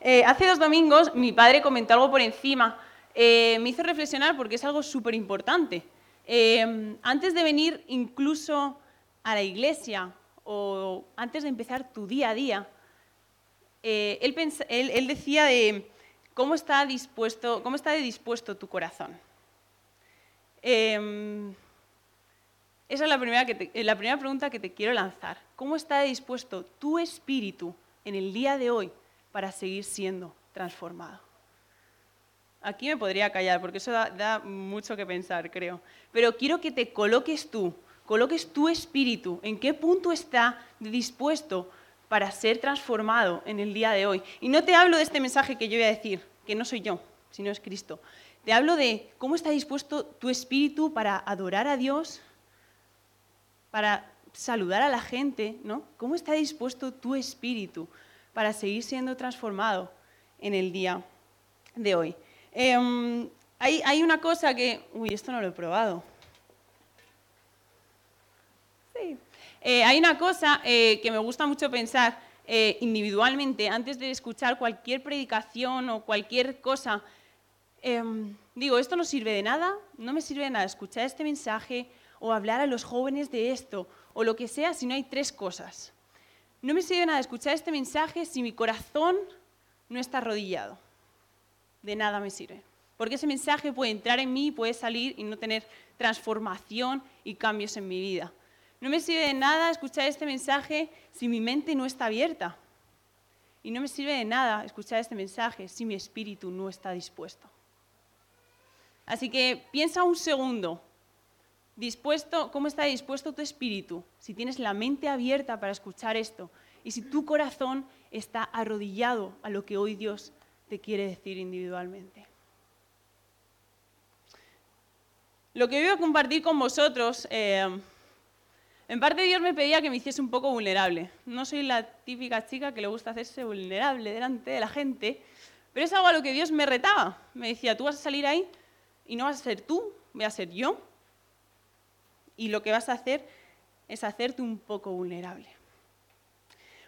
Eh, hace dos domingos mi padre comentó algo por encima. Eh, me hizo reflexionar porque es algo súper importante. Eh, antes de venir incluso a la iglesia o antes de empezar tu día a día, él, decía de cómo está dispuesto, cómo está dispuesto tu corazón. esa es la primera, la primera pregunta que te quiero lanzar. ¿Cómo está dispuesto tu espíritu en el día de hoy para seguir siendo transformado. Aquí me podría callar porque eso da, mucho que pensar, creo. Pero quiero que te coloques tú, coloques tu espíritu, en qué punto está dispuesto para ser transformado en el día de hoy. Y no te hablo de este mensaje que yo voy a decir, que no soy yo, sino es Cristo. Te hablo de cómo está dispuesto tu espíritu para adorar a Dios, para saludar a la gente, ¿no? ¿Cómo está dispuesto tu espíritu para seguir siendo transformado en el día de hoy. Em, hay, una cosa que... Uy, esto no lo he probado. Sí. Eh, hay una cosa eh, que me gusta mucho pensar eh, individualmente antes de escuchar cualquier predicación o cualquier cosa. Em, digo, esto no sirve de nada, no me sirve de nada escuchar este mensaje o hablar a los jóvenes de esto o lo que sea si no hay tres cosas. No me sirve nada escuchar este mensaje si mi corazón no está arrodillado. De nada me sirve. Porque ese mensaje puede entrar en mí, puede salir y no tener transformación y cambios en mi vida. No me sirve de nada escuchar este mensaje si mi mente no está abierta. Y no me sirve de nada escuchar este mensaje si mi espíritu no está dispuesto. Así que piensa un segundo dispuesto, cómo está dispuesto tu espíritu, si tienes la mente abierta para escuchar esto y si tu corazón está arrodillado a lo que hoy Dios te quiere decir individualmente. Lo que voy a compartir con vosotros, eh, en parte Dios me pedía que me hiciese un poco vulnerable. No soy la típica chica que le gusta hacerse vulnerable delante de la gente, pero es algo a lo que Dios me retaba. Me decía, tú vas a salir ahí y no vas a ser tú, voy a ser yo y lo que vas a hacer es hacerte un poco vulnerable.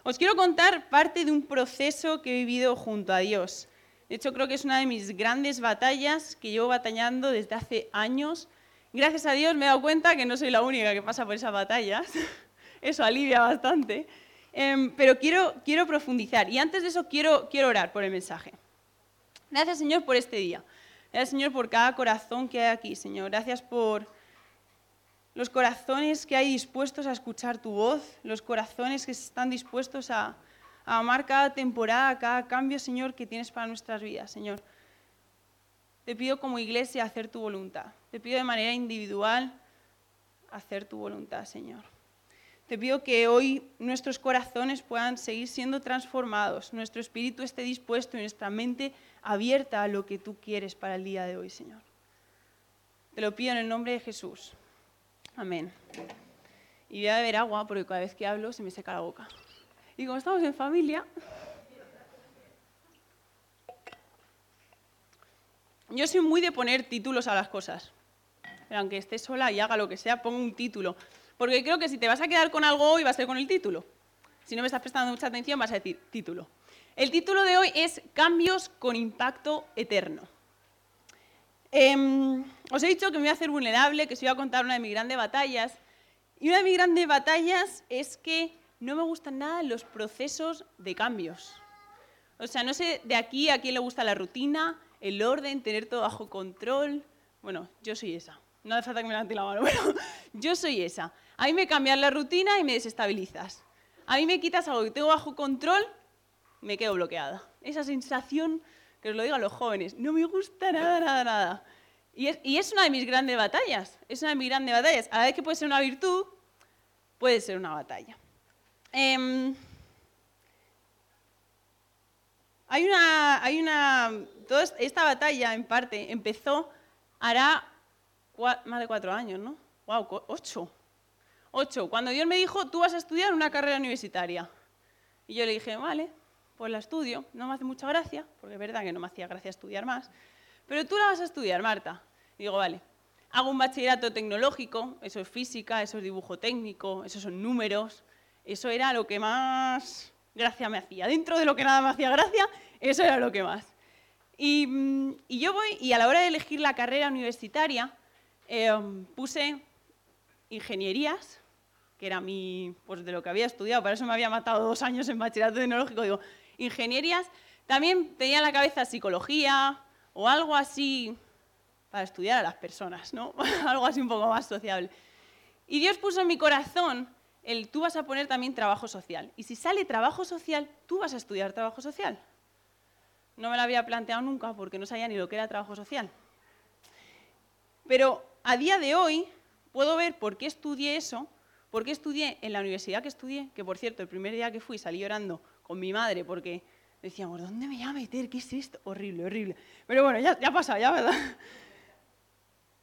Os quiero contar parte de un proceso que he vivido junto a Dios. De hecho, creo que es una de mis grandes batallas que llevo batallando desde hace años. Gracias a Dios me he dado cuenta que no soy la única que pasa por esas batallas. Eso alivia bastante. Em, pero quiero, quiero profundizar. Y antes de eso, quiero, quiero orar por el mensaje. Gracias, Señor, por este día. Gracias, Señor, por cada corazón que hay aquí, Señor. Gracias por los corazones que hay dispuestos a escuchar tu voz, los corazones que están dispuestos a, amar cada temporada, cada cambio, Señor, que tienes para nuestras vidas, Señor. Te pido como iglesia hacer tu voluntad. Te pido de manera individual hacer tu voluntad, Señor. Te pido que hoy nuestros corazones puedan seguir siendo transformados, nuestro espíritu esté dispuesto y nuestra mente abierta a lo que tú quieres para el día de hoy, Señor. Te lo pido en el nombre de Jesús. Amén. Y voy a beber agua porque cada vez que hablo se me seca la boca. Y como estamos en familia, yo soy muy de poner títulos a las cosas. Pero aunque esté sola y haga lo que sea, pongo un título. Porque creo que si te vas a quedar con algo hoy, va a ser con el título. Si no me estás prestando mucha atención, vas a decir título. El título de hoy es Cambios con impacto eterno. Em, os he dicho que me voy a hacer vulnerable, que os voy a contar una de mis grandes batallas. Y una de mis grandes batallas es que no me gustan nada los procesos de cambios. O sea, no sé de aquí a quién le gusta la rutina, el orden, tener todo bajo control. Bueno, yo soy esa. No hace falta que me levante la mano, pero yo soy esa. A mí me cambias la rutina y me desestabilizas. A mí me quitas algo que tengo bajo control, me quedo bloqueada. Esa sensación que os lo digo a los jóvenes, no me gusta nada, nada, nada. Y es, una de mis grandes batallas, es una de mis grandes batallas. A la vez que puede ser una virtud, puede ser una batalla. Em, hay una, hay una, toda esta batalla en parte empezó hará más de cuatro años, ¿no? Wow, ocho. Ocho. Cuando Dios me dijo, tú vas a estudiar una carrera universitaria. Y yo le dije, vale, pues la estudio, no me hace mucha gracia, porque es verdad que no me hacía gracia estudiar más, pero tú la vas a estudiar, Marta. Digo, vale, hago un bachillerato tecnológico, eso es física, eso es dibujo técnico, eso son números, eso era lo que más gracia me hacía. Dentro de lo que nada me hacía gracia, Eso era lo que más. Y, mm, y yo voy, y a la hora de elegir la carrera universitaria, eh, puse ingenierías, que era mi, pues de lo que había estudiado, para eso me había matado dos años en bachillerato tecnológico, digo, ingenierías. También tenía en la cabeza psicología o algo así para estudiar a las personas, ¿no? algo así un poco más sociable. Y Dios puso en mi corazón el tú vas a poner también trabajo social. Y si sale trabajo social, tú vas a estudiar trabajo social. No me lo había planteado nunca porque no sabía ni lo que era trabajo social. Pero a día de hoy puedo ver por qué estudié eso, por qué estudié en la universidad que estudié, que por cierto, el primer día que fui salí llorando con mi madre porque decíamos, ¿dónde me voy a meter? ¿Qué es esto? Horrible, horrible. Pero bueno, ya, ya ha pasado, ya, ¿verdad?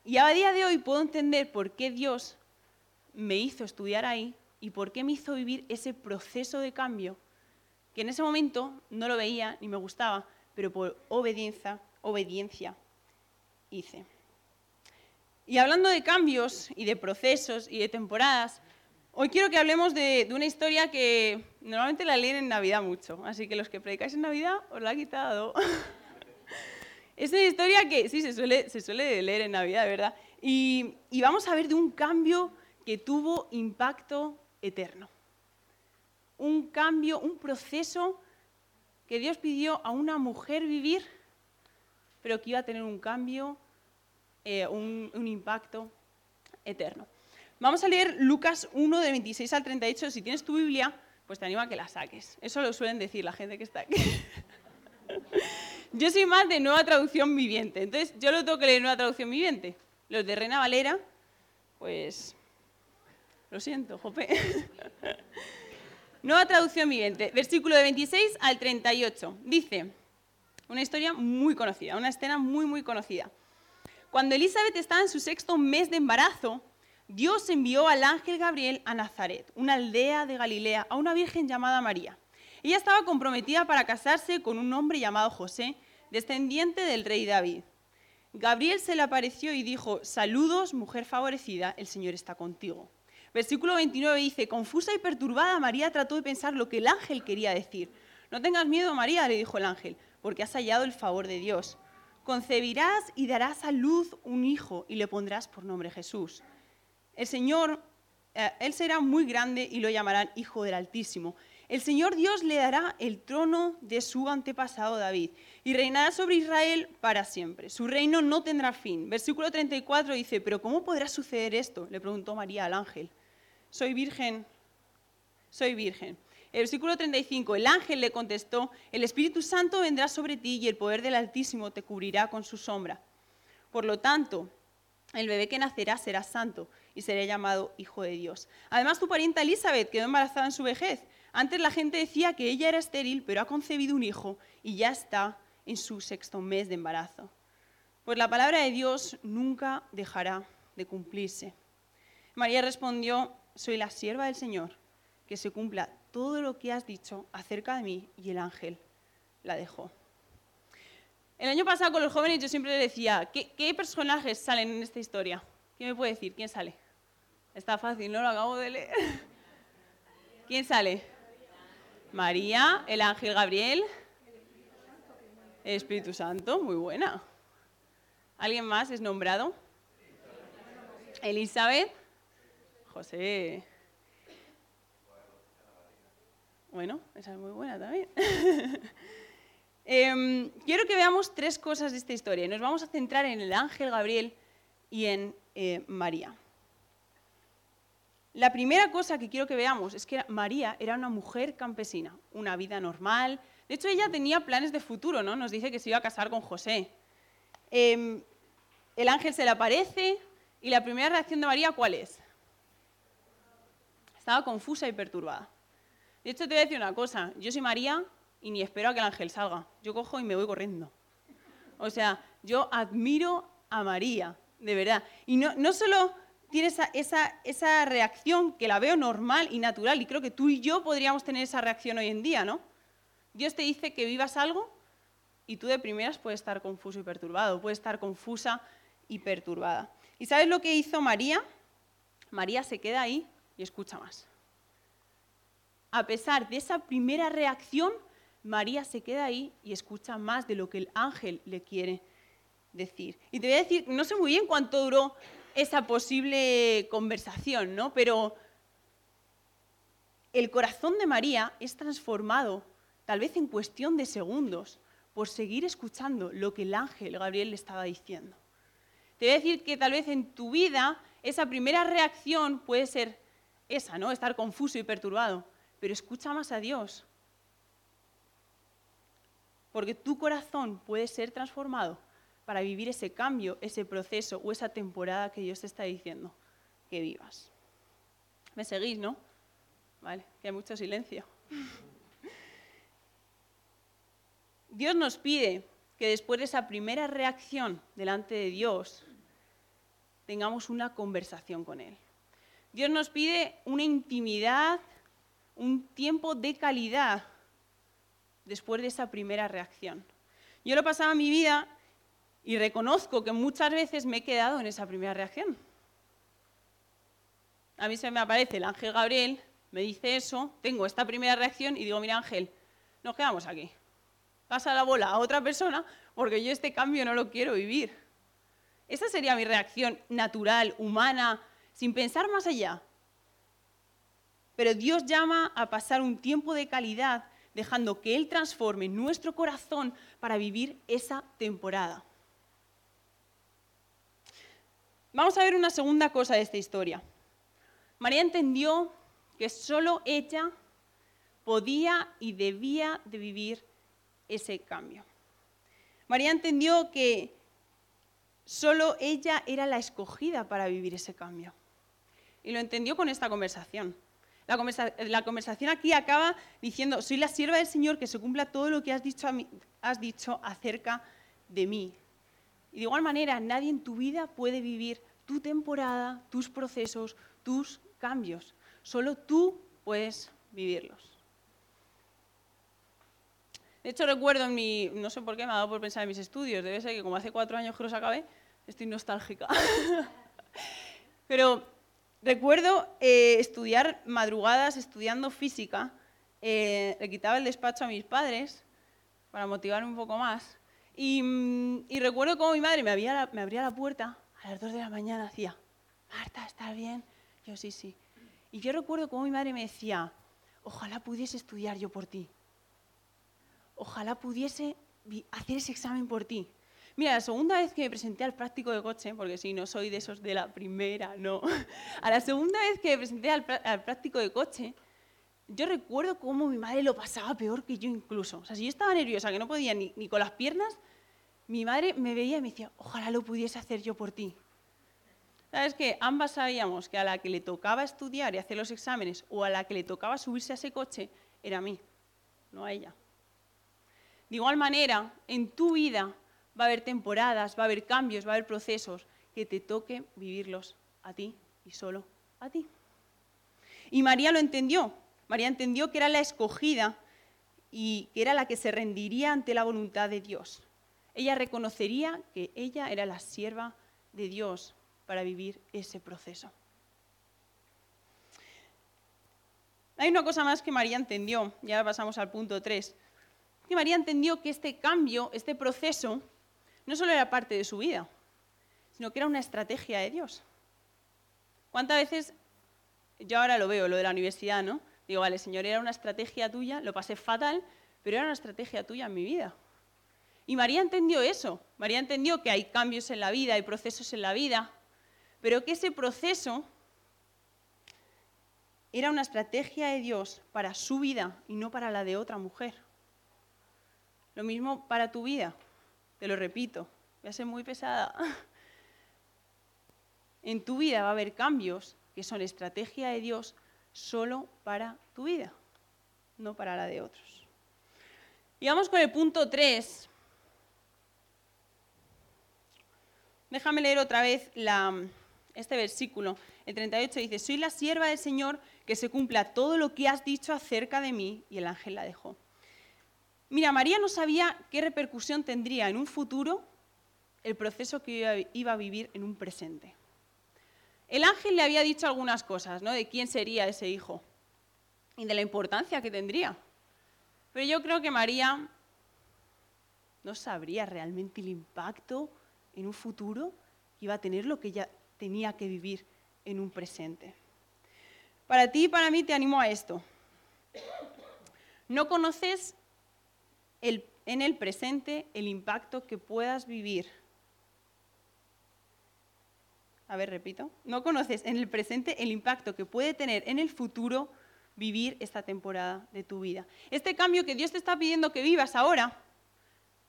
Y a día de hoy puedo entender por qué Dios me hizo estudiar ahí y por qué me hizo vivir ese proceso de cambio que en ese momento no lo veía ni me gustaba, pero por obediencia, obediencia hice. Y hablando de cambios y de procesos y de temporadas, hoy quiero que hablemos de, una historia que normalmente la leen en Navidad mucho, así que los que predicáis en Navidad os la ha quitado. es una historia que sí se suele, se suele leer en Navidad, ¿verdad? Y, vamos a ver de un cambio que tuvo impacto eterno. Un cambio, un proceso que Dios pidió a una mujer vivir, pero que iba a tener un cambio eh, un, impacto eterno. Vamos a leer Lucas 1, de 26 al 38. Si tienes tu Biblia, pues te animo a que la saques. Eso lo suelen decir la gente que está aquí. yo soy más de nueva traducción viviente, entonces yo lo tengo que leer nueva traducción viviente. Los de Reina Valera, pues lo siento, Jope. nueva traducción viviente, versículo de 26 al 38. Dice, una historia muy conocida, una escena muy, muy conocida. Cuando Elizabeth estaba en su sexto mes de embarazo, Dios envió al ángel Gabriel a Nazaret, una aldea de Galilea, a una virgen llamada María. Ella estaba comprometida para casarse con un hombre llamado José, descendiente del rey David. Gabriel se le apareció y dijo, saludos, mujer favorecida, el Señor está contigo. Versículo 29 dice, confusa y perturbada, María trató de pensar lo que el ángel quería decir. No tengas miedo, María, le dijo el ángel, porque has hallado el favor de Dios concebirás y darás a luz un hijo y le pondrás por nombre Jesús. El Señor, eh, él será muy grande y lo llamarán Hijo del Altísimo. El Señor Dios le dará el trono de su antepasado David y reinará sobre Israel para siempre. Su reino no tendrá fin. Versículo 34 dice, pero ¿cómo podrá suceder esto? Le preguntó María al ángel. Soy virgen, soy virgen. El versículo 35, el ángel le contestó, el Espíritu Santo vendrá sobre ti y el poder del Altísimo te cubrirá con su sombra. Por lo tanto, el bebé que nacerá será santo y será llamado Hijo de Dios. Además, tu parienta Elizabeth quedó embarazada en su vejez. Antes la gente decía que ella era estéril, pero ha concebido un hijo y ya está en su sexto mes de embarazo. Pues la palabra de Dios nunca dejará de cumplirse. María respondió, soy la sierva del Señor, que se cumpla todo lo que has dicho acerca de mí y el ángel la dejó. El año pasado con los jóvenes yo siempre decía, ¿qué, personajes salen en esta historia? ¿Quién me puede decir? ¿Quién sale? Está fácil, ¿no? Lo acabo de leer. ¿Quién sale? María, el ángel Gabriel, el Espíritu Santo, muy buena. ¿Alguien más es nombrado? Elizabeth, José, bueno, esa es muy buena también. Em, quiero que veamos tres cosas de esta historia nos vamos a centrar en el ángel Gabriel y en eh, María. La primera cosa que quiero que veamos es que María era una mujer campesina, una vida normal. De hecho, ella tenía planes de futuro, ¿no? Nos dice que se iba a casar con José. Em, el ángel se le aparece y la primera reacción de María, ¿cuál es? Estaba confusa y perturbada. De hecho, te voy a decir una cosa. Yo soy María y ni espero a que el ángel salga. Yo cojo y me voy corriendo. O sea, yo admiro a María, de verdad. Y no, no solo tiene esa, esa, esa, reacción que la veo normal y natural, y creo que tú y yo podríamos tener esa reacción hoy en día, ¿no? Dios te dice que vivas algo y tú de primeras puedes estar confuso y perturbado, puedes estar confusa y perturbada. ¿Y sabes lo que hizo María? María se queda ahí y escucha más a pesar de esa primera reacción, María se queda ahí y escucha más de lo que el ángel le quiere decir. Y te voy a decir, no sé muy bien cuánto duró esa posible conversación, ¿no? Pero el corazón de María es transformado, tal vez en cuestión de segundos, por seguir escuchando lo que el ángel Gabriel le estaba diciendo. Te voy a decir que tal vez en tu vida esa primera reacción puede ser esa, ¿no? Estar confuso y perturbado. Pero escucha más a Dios. Porque tu corazón puede ser transformado para vivir ese cambio, ese proceso o esa temporada que Dios te está diciendo que vivas. ¿Me seguís, no? Vale, que hay mucho silencio. Dios nos pide que después de esa primera reacción delante de Dios, tengamos una conversación con Él. Dios nos pide una intimidad, un tiempo de calidad después de esa primera reacción. Yo lo pasaba mi vida y reconozco que muchas veces me he quedado en esa primera reacción. A mí se me aparece el ángel Gabriel, me dice eso, tengo esta primera reacción y digo, mira ángel, nos quedamos aquí. Pasa la bola a otra persona porque yo este cambio no lo quiero vivir. Esa sería mi reacción natural, humana, sin pensar más allá. Pero Dios llama a pasar un tiempo de calidad dejando que Él transforme nuestro corazón para vivir esa temporada. Vamos a ver una segunda cosa de esta historia. María entendió que solo ella podía y debía de vivir ese cambio. María entendió que solo ella era la escogida para vivir ese cambio. Y lo entendió con esta conversación. La, conversación aquí acaba diciendo, soy la sierva del Señor, que se cumpla todo lo que has dicho, has dicho acerca de mí. Y de igual manera, nadie en tu vida puede vivir tu temporada, tus procesos, tus cambios. Solo tú puedes vivirlos. De hecho, recuerdo en mi, no sé por qué me ha dado por pensar en mis estudios, debe ser que como hace cuatro años que los acabé, estoy nostálgica. Pero recuerdo eh, estudiar madrugadas, estudiando física, eh, le quitaba el despacho a mis padres para motivarme un poco más. Y, mm, recuerdo cómo mi madre me, abría la puerta a las dos de la mañana, hacía, Marta, ¿estás bien? Yo sí, sí. Y yo recuerdo cómo mi madre me decía, ojalá pudiese estudiar yo por ti ojalá pudiese hacer ese examen por ti. Mira, la segunda vez que me presenté al práctico de coche, porque si no soy de esos de la primera, no. A la segunda vez que me presenté al, práctico de coche, yo recuerdo cómo mi madre lo pasaba peor que yo incluso. O sea, si yo estaba nerviosa, que no podía ni, con las piernas, mi madre me veía y me decía, ojalá lo pudiese hacer yo por ti. ¿Sabes qué? Ambas sabíamos que a la que le tocaba estudiar y hacer los exámenes o a la que le tocaba subirse a ese coche era a mí, no a ella. De igual manera, en tu vida va a haber temporadas, va a haber cambios, va a haber procesos que te toque vivirlos a ti y solo a ti. Y María lo entendió. María entendió que era la escogida y que era la que se rendiría ante la voluntad de Dios. Ella reconocería que ella era la sierva de Dios para vivir ese proceso. Hay una cosa más que María entendió, ya pasamos al punto 3 que María entendió que este cambio, este proceso, no solo era parte de su vida, sino que era una estrategia de Dios. ¿Cuántas veces, yo ahora lo veo, lo de la universidad, ¿no? Digo, vale, Señor, era una estrategia tuya, lo pasé fatal, pero era una estrategia tuya en mi vida. Y María entendió eso. María entendió que hay cambios en la vida, hay procesos en la vida, pero que ese proceso era una estrategia de Dios para su vida y no para la de otra mujer. Lo mismo para tu vida, te lo repito, voy a ser muy pesada. En tu vida va a haber cambios que son estrategia de Dios solo para tu vida, no para la de otros. Y vamos con el punto 3. Déjame leer otra vez este versículo. El 38 dice, soy la sierva del Señor, que se cumpla todo lo que has dicho acerca de mí. Y el ángel la dejó. Mira, María no sabía qué repercusión tendría en un futuro el proceso que iba a vivir en un presente. El ángel le había dicho algunas cosas, ¿no? De quién sería ese hijo y de la importancia que tendría. Pero yo creo que María no sabría realmente el impacto en un futuro que iba a tener lo que ella tenía que vivir en un presente. Para ti y para mí te animo a esto. No conoces en el presente el impacto que puedas vivir. A ver, repito. No conoces en el presente el impacto que puede tener en el futuro vivir esta temporada de tu vida. Este cambio que Dios te está pidiendo que vivas ahora,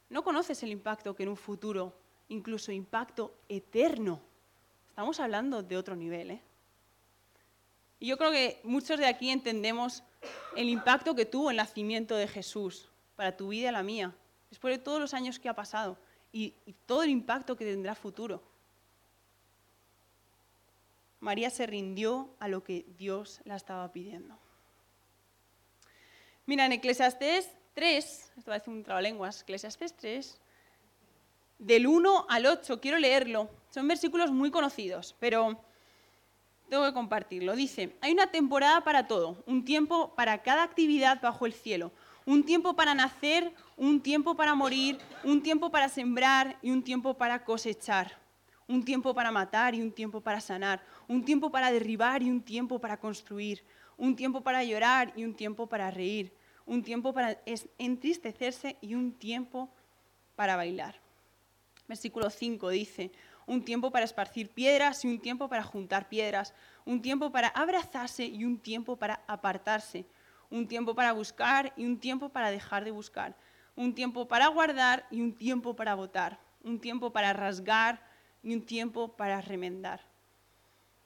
no conoces el impacto que en un futuro, incluso impacto eterno. Estamos hablando de otro nivel. ¿eh? Y yo creo que muchos de aquí entendemos el impacto que tuvo el nacimiento de Jesús para tu vida y la mía, después de todos los años que ha pasado y, todo el impacto que tendrá futuro. María se rindió a lo que Dios la estaba pidiendo. Mira, en Eclesiastés 3, esto un Eclesiastés 3, del 1 al 8, quiero leerlo. Son versículos muy conocidos, pero tengo que compartirlo. Dice, hay una temporada para todo, un tiempo para cada actividad bajo el cielo, un tiempo para nacer, un tiempo para morir, un tiempo para sembrar y un tiempo para cosechar, un tiempo para matar y un tiempo para sanar, un tiempo para derribar y un tiempo para construir, un tiempo para llorar y un tiempo para reír, un tiempo para entristecerse y un tiempo para bailar. Versículo 5 dice, un tiempo para esparcir piedras y un tiempo para juntar piedras, un tiempo para abrazarse y un tiempo para apartarse, un tiempo para buscar y un tiempo para dejar de buscar, un tiempo para guardar y un tiempo para votar, un tiempo para rasgar y un tiempo para remendar,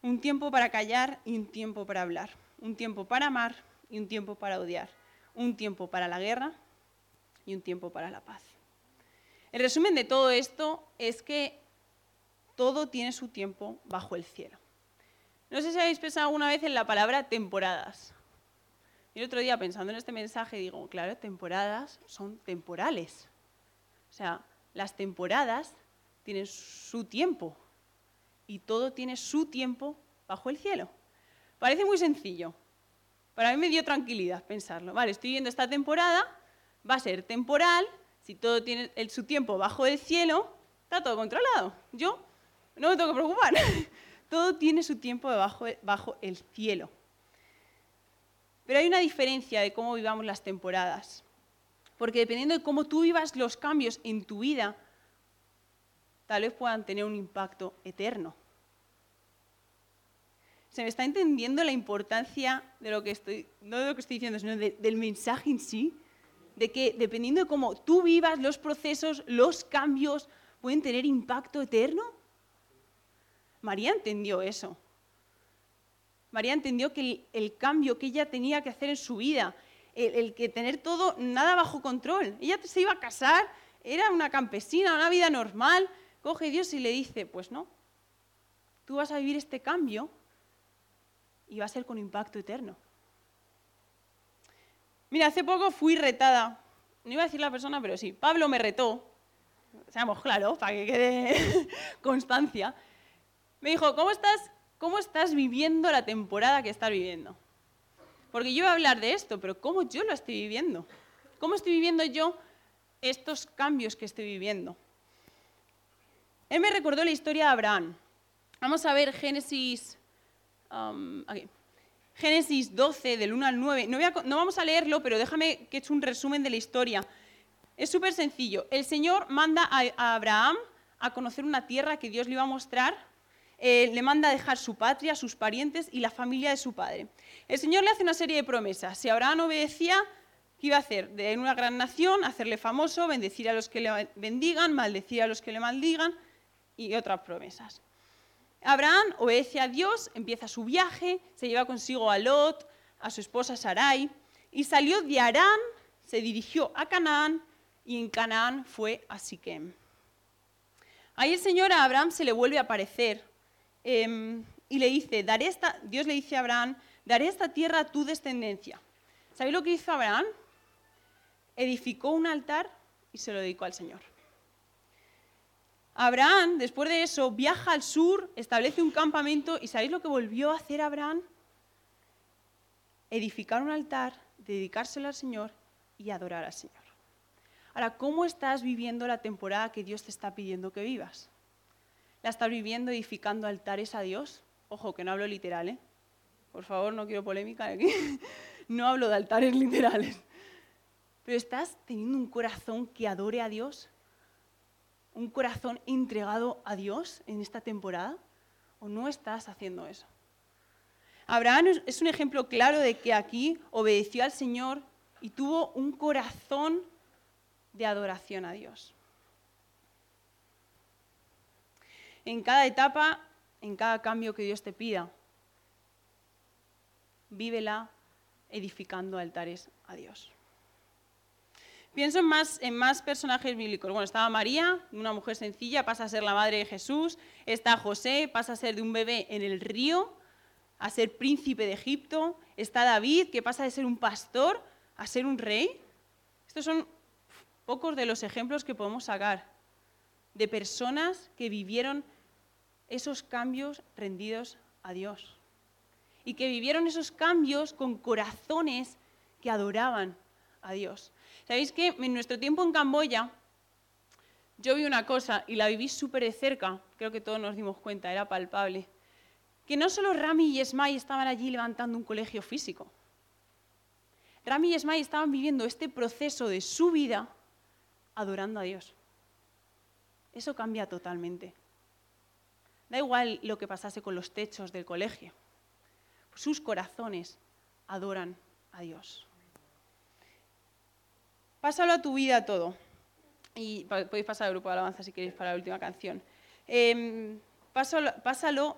un tiempo para callar y un tiempo para hablar, un tiempo para amar y un tiempo para odiar, un tiempo para la guerra y un tiempo para la paz. El resumen de todo esto es que todo tiene su tiempo bajo el cielo. No sé si habéis pensado alguna vez en la palabra temporadas. El otro día pensando en este mensaje digo, claro, temporadas son temporales. O sea, las temporadas tienen su tiempo y todo tiene su tiempo bajo el cielo. Parece muy sencillo. Para mí me dio tranquilidad pensarlo. Vale, estoy viendo esta temporada, va a ser temporal, si todo tiene su tiempo bajo el cielo, está todo controlado. Yo no me tengo que preocupar. Todo tiene su tiempo bajo el cielo. Pero hay una diferencia de cómo vivamos las temporadas. Porque dependiendo de cómo tú vivas los cambios en tu vida, tal vez puedan tener un impacto eterno. ¿Se me está entendiendo la importancia de lo que estoy, no de lo que estoy diciendo, sino del mensaje en sí? De que dependiendo de cómo tú vivas los procesos, los cambios pueden tener impacto eterno. María entendió eso. María entendió que el, cambio que ella tenía que hacer en su vida, el, que tener todo, nada bajo control. Ella se iba a casar, era una campesina, una vida normal. Coge Dios y le dice, pues no, tú vas a vivir este cambio y va a ser con impacto eterno. Mira, hace poco fui retada, no iba a decir la persona, pero sí, Pablo me retó, seamos claros, para que quede constancia. Me dijo, ¿cómo estás, ¿cómo estás viviendo la temporada que estás viviendo? Porque yo voy a hablar de esto, pero ¿cómo yo lo estoy viviendo? ¿Cómo estoy viviendo yo estos cambios que estoy viviendo? Él me recordó la historia de Abraham. Vamos a ver Génesis, um, Génesis 12, del 1 al 9. No, vamos a leerlo, pero déjame que eche un resumen de la historia. Es súper sencillo. El Señor manda a Abraham a conocer una tierra que Dios le iba a mostrar eh, le manda dejar su patria, sus parientes y la familia de su padre. El Señor le hace una serie de promesas. Si Abraham obedecía, ¿qué iba a hacer? De una gran nación, hacerle famoso, bendecir a los que le bendigan, maldecir a los que le maldigan y otras promesas. Abraham obedece a Dios, empieza su viaje, se lleva consigo a Lot, a su esposa Sarai, y salió de Arán, se dirigió a Canaán, y en Canaán fue a Siquem. Ahí el Señor a Abraham se le vuelve a aparecer Em, y le dice, daré esta, Dios le dice a Abraham, daré esta tierra a tu descendencia. ¿Sabéis lo que hizo Abraham? Edificó un altar y se lo dedicó al Señor. Abraham, después de eso, viaja al sur, establece un campamento y ¿sabéis lo que volvió a hacer Abraham? Edificar un altar, dedicárselo al Señor y adorar al Señor. Ahora, ¿cómo estás viviendo la temporada que Dios te está pidiendo que vivas? ¿La estás viviendo edificando altares a Dios? Ojo, que no hablo literal, ¿eh? Por favor, no quiero polémica aquí. No hablo de altares literales. Pero estás teniendo un corazón que adore a Dios, un corazón entregado a Dios en esta temporada, o no estás haciendo eso. Abraham es un ejemplo claro de que aquí obedeció al Señor y tuvo un corazón de adoración a Dios. En cada etapa, en cada cambio que Dios te pida, vívela edificando altares a Dios. Pienso en más, en más personajes bíblicos. Bueno, estaba María, una mujer sencilla, pasa a ser la madre de Jesús. Está José, pasa a ser de un bebé en el río a ser príncipe de Egipto. Está David, que pasa de ser un pastor a ser un rey. Estos son pocos de los ejemplos que podemos sacar de personas que vivieron esos cambios rendidos a Dios. Y que vivieron esos cambios con corazones que adoraban a Dios. ¿Sabéis que en nuestro tiempo en Camboya yo vi una cosa y la viví súper de cerca, creo que todos nos dimos cuenta, era palpable, que no solo Rami y Esmai estaban allí levantando un colegio físico, Rami y Esmai estaban viviendo este proceso de su vida adorando a Dios. Eso cambia totalmente. Da igual lo que pasase con los techos del colegio. Sus corazones adoran a Dios. Pásalo a tu vida todo. Y podéis pasar al grupo de alabanza si queréis para la última canción. Em, pásalo,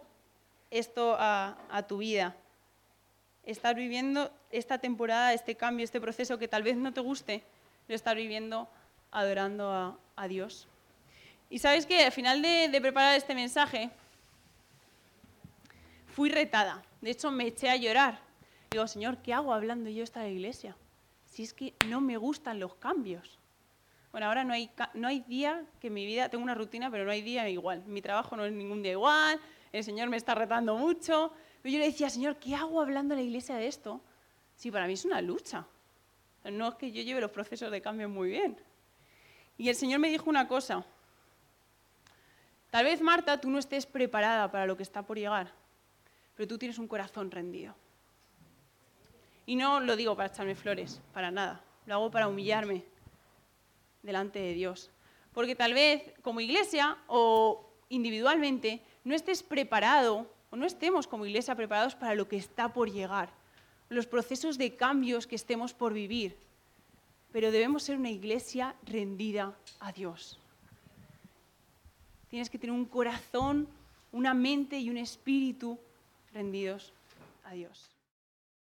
esto a, tu vida. Estás viviendo esta temporada, este cambio, este proceso que tal vez no te guste, lo estás viviendo adorando a, Dios. Y sabes que al final de, preparar este mensaje, fui retada. De hecho, me eché a llorar. Digo, Señor, ¿qué hago hablando yo esta iglesia? Si es que no me gustan los cambios. Bueno, ahora no hay, no hay día que mi vida, tengo una rutina, pero no hay día igual. Mi trabajo no es ningún día igual, el Señor me está retando mucho. Pero yo le decía, Señor, ¿qué hago hablando a la iglesia de esto? Sí, para mí es una lucha. No es que yo lleve los procesos de cambio muy bien. Y el Señor me dijo una cosa. Tal vez, Marta, tú no estés preparada para lo que está por llegar, pero tú tienes un corazón rendido. Y no lo digo para echarme flores, para nada. Lo hago para humillarme delante de Dios. Porque tal vez como iglesia o individualmente no estés preparado o no estemos como iglesia preparados para lo que está por llegar, los procesos de cambios que estemos por vivir pero debemos ser una iglesia rendida a Dios. Tienes que tener un corazón, una mente y un espíritu rendidos a Dios.